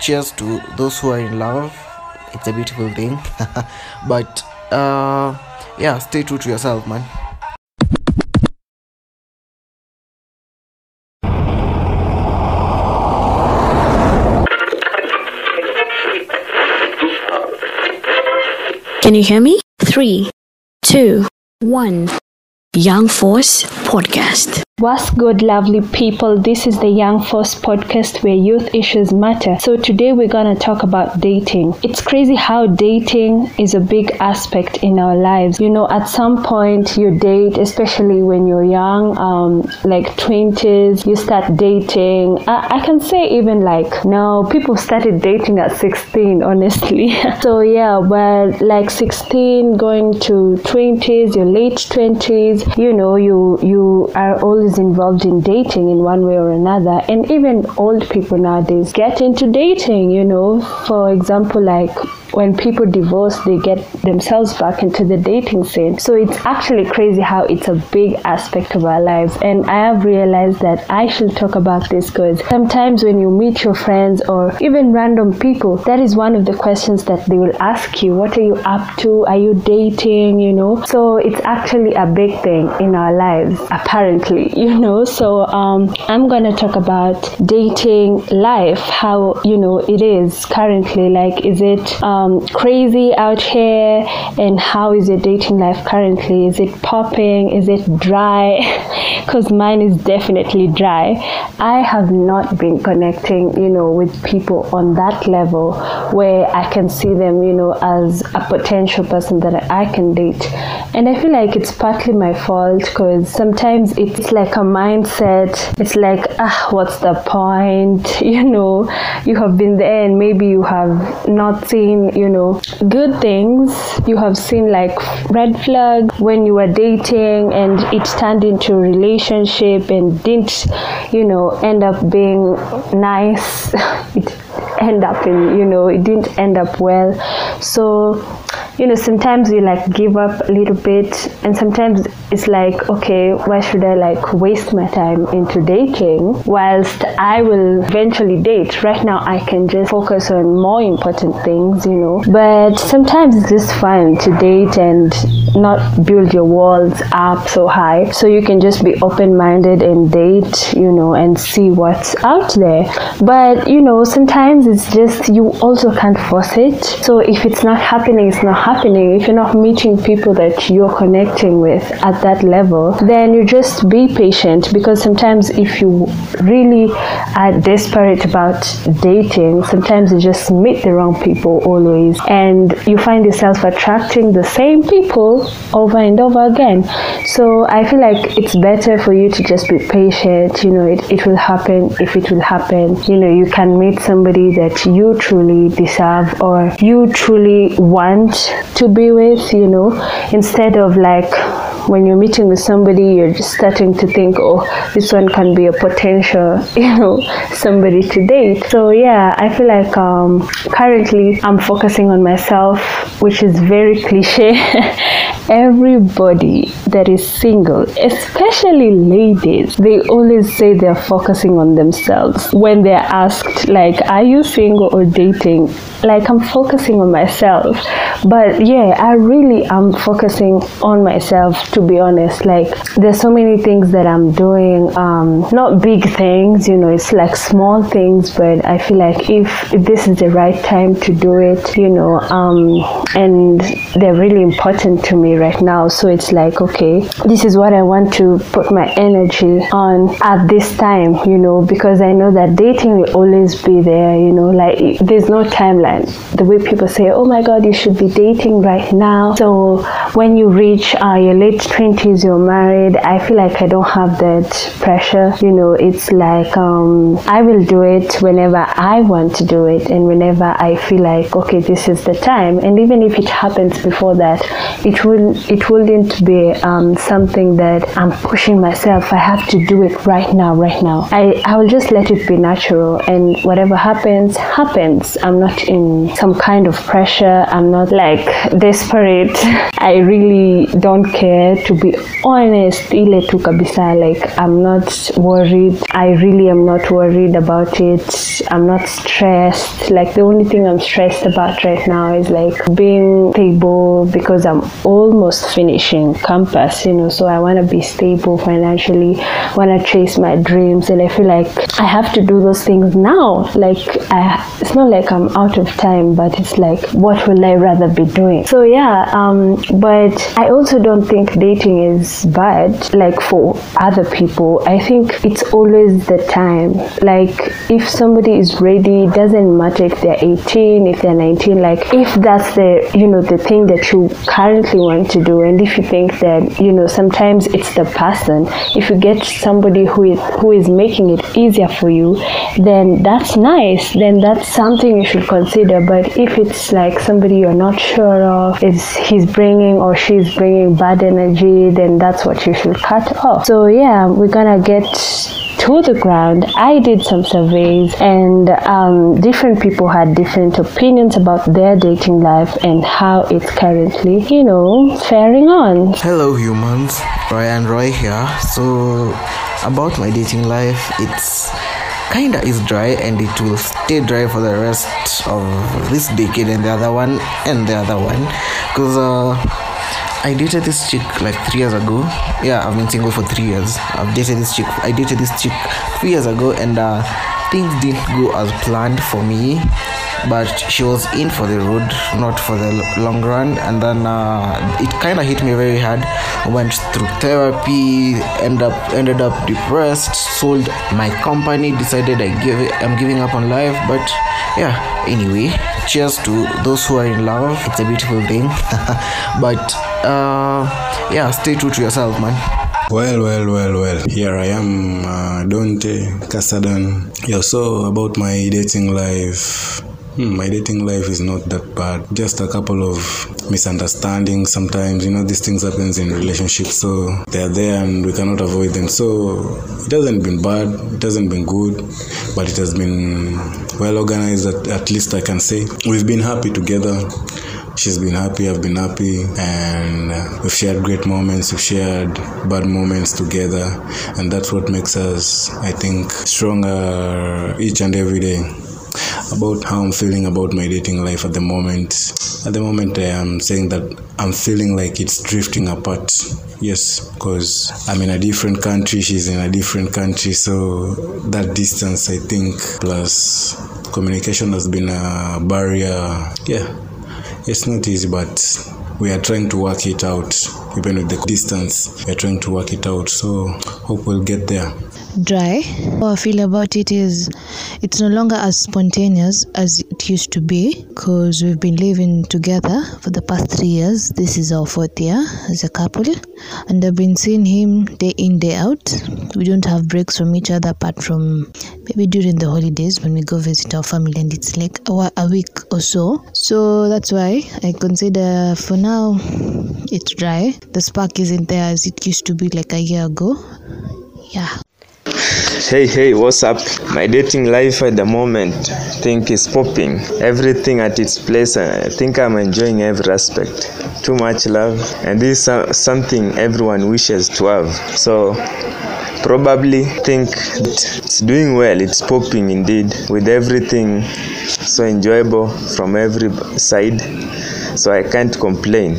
cheers to those who are in love. It's a beautiful thing. But uh yeah stay true to yourself man. Can you hear me? Three, two, one. Young Force Podcast. What's good, lovely people? This is the Young Force podcast where youth issues matter. So, today we're going to talk about dating. It's crazy how dating is a big aspect in our lives. You know, at some point you date, especially when you're young, um, like 20s, you start dating. I, I can say even like no, people started dating at 16, honestly. so, yeah, but like 16 going to 20s, your late 20s, you know, you, you are always involved in dating in one way or another. And even old people nowadays get into dating, you know. For example, like when people divorce, they get themselves back into the dating scene. So it's actually crazy how it's a big aspect of our lives. And I have realized that I should talk about this because sometimes when you meet your friends or even random people, that is one of the questions that they will ask you. What are you up to? Are you dating? You know? So it's actually a big thing in our lives, apparently, you know? So um, I'm going to talk about dating life, how, you know, it is currently. Like, is it, um, um, crazy out here and how is your dating life currently? Is it popping? Is it dry? Because mine is definitely dry. I have not been connecting you know with people on that level where i can see them you know as a potential person that i can date. And i feel like it's partly my fault because sometimes it's like a mindset. It's like ah what's the point? You know you have been there and maybe you have not seen you know good things. You have seen like red flag when you were dating and it turned into relationship and didn't you know end up being nice. It end up in you know it didn't end up well. So you know sometimes you like give up a little bit and sometimes it's like okay why should i like waste my time into dating whilst i will eventually date? Right now i can just focus on more important things you know. But sometimes it's just fun to date and not build your walls up so high. So you can just be open-minded and date you know and see what's out there. But you know sometimes it's just you also can't force it. So if it's not happening it's not happening if you're not meeting people that you're connecting with at that level then you just be patient. Because sometimes if you really are desperate about dating sometimes you just meet the wrong people always. And you find yourself attracting the same people over and over again. So i feel like it's better for you to just be patient. You know it, it will happen if it will happen. You know you can meet somebody that you truly deserve or you truly want to be with you know instead of like when you're meeting with somebody you're just starting to think oh this one can be a potential you know somebody to date. So yeah i feel like um, currently i'm focusing on myself which is very cliche everybody that is single especially ladies they always say they're focusing on themselves. When they're asked like are you single or dating? Like i'm focusing on myself. But yeah i really am focusing on myself to be honest. Like there's so many things that i'm doing um not big things you know it's like small things but i feel like if, this is the right time to do it you know um and they're really important to me right now. So it's like okay this is what i want to put my energy on at this time you know because i know that dating will always be there you know like there's no timeline. The way people say oh my god you should be dating right now. So when you reach uh, your late 20s you're married i feel like i don't have that pressure you know. It's like um, i will do it whenever i want to do it and whenever i feel like okay this is the time. And even if it happens before that it will it wouldn't be um, something that i'm pushing myself. I have to do it right now right now. I i will just let it be natural and whatever happens happens. I'm not in some kind of pressure. I'm not like desperate. I really don't care to be honest. Ile tu kabisa like i'm not worried. I really am not worried about it. I'm not stressed. Like the only thing i'm stressed about right now is like being stable because i'm almost finishing campus you know so i want to be stable financially want to chase my dreams and i feel like i have to do those things now. Like i it's not like i'm out of time but it's like what will i rather be doing? So yeah um but i also don't think dating is bad like for other people. I think it's always the time. Like if somebody is ready it doesn't matter if they're 18 if they're 19 like if that's the you know the thing that you currently want to do. And if you think that you know sometimes it's the person if you get somebody who is who is making it easier for you then that's nice. Then that's something you should consider. But if it's like somebody you're not sure of is he's bringing or she's bringing bad energy then that's what you should cut off. So yeah we're gonna get to the ground i did some surveys and um, different people had different opinions about their dating life and how it's currently you know faring on Hello, humans. Roy and Roy here. So, about my dating life, it's kinda is dry and it will stay dry for the rest of this decade and the other one and the other one. Because uh, I dated this chick like three years ago. Yeah, I've been single for three years. I've dated this chick. I dated this chick three years ago, and uh, things didn't go as planned for me. But she was in for the road, not for the long run. And then uh, it kind of hit me very hard. Went through therapy, end up ended up depressed. Sold my company. Decided I give it, I'm giving up on life. But yeah. Anyway, cheers to those who are in love. It's a beautiful thing. but uh, yeah, stay true to yourself, man. Well, well, well, well. Here I am, uh, Dante Casadan. Yeah, so about my dating life. Hmm, my dating life is not that bad. Just a couple of misunderstandings sometimes. You know, these things happens in relationships, so they're there and we cannot avoid them. So it hasn't been bad. It hasn't been good, but it has been well organized. At, at least I can say we've been happy together she's been happy i've been happy and uh, we've shared great moments we've shared bad moments together and that's what makes us i think stronger each and every day about how i'm feeling about my dating life at the moment at the moment i am saying that i'm feeling like it's drifting apart yes because i'm in a different country she's in a different country so that distance i think plus communication has been a barrier yeah it's not easy, but we are trying to work it out. Even with the distance, we are trying to work it out. So hope we'll get there. Dry. How I feel about it is it's no longer as spontaneous as it used to be because we've been living together for the past three years. This is our fourth year as a couple, and I've been seeing him day in, day out. We don't have breaks from each other apart from maybe during the holidays when we go visit our family, and it's like a, week or so. So that's why I consider for now it's dry. The spark isn't there as it used to be like a year ago. Yeah. Hey, hey, what's up? My dating life at the moment, think is popping. Everything at its place, and I think I'm enjoying every aspect. Too much love, and this is something everyone wishes to have. So, probably think it's doing well. It's popping indeed, with everything so enjoyable from every side. So I can't complain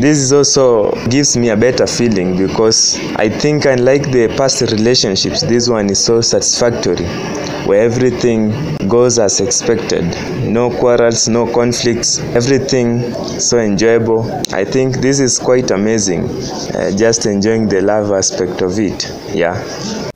this is also gives me a better feeling because i think unlike the past relationships. This one is so satisfactory where everything goes as expected. No quarrels no conflicts everything so enjoyable. I think this is quite amazing uh, just enjoying the love aspect of it. Yeah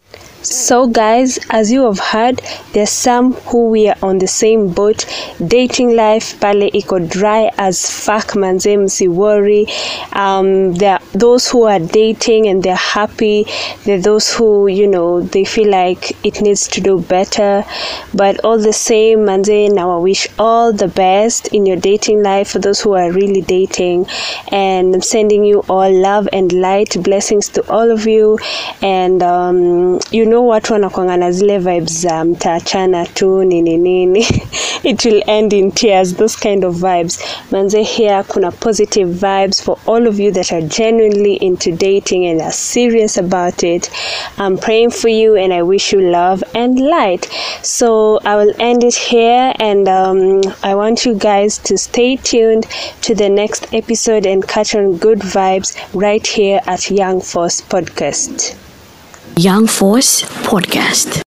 So, guys, as you have heard, there's some who we are on the same boat. Dating life pale iko dry as fuck, manze, msiworry. Um, there are those who are dating and they're happy. There are those who, you know, they feel like it needs to do better. But all the same, manze, now I wish all the best in your dating life for those who are really dating. And I'm sending you all love and light, blessings to all of you. And um, you know know watu wanakwanga na zile vibes za mtaachana tu nini nini. It will end in tears those kind of vibes. Manze here kuna positive vibes for all of you that are genuinely into dating and are serious about it. I'm praying for you and i wish you love and light. So i will end it here and um, i want you guys to stay tuned to the next episode and catch on good vibes right here at young force podcast Young Force Podcast.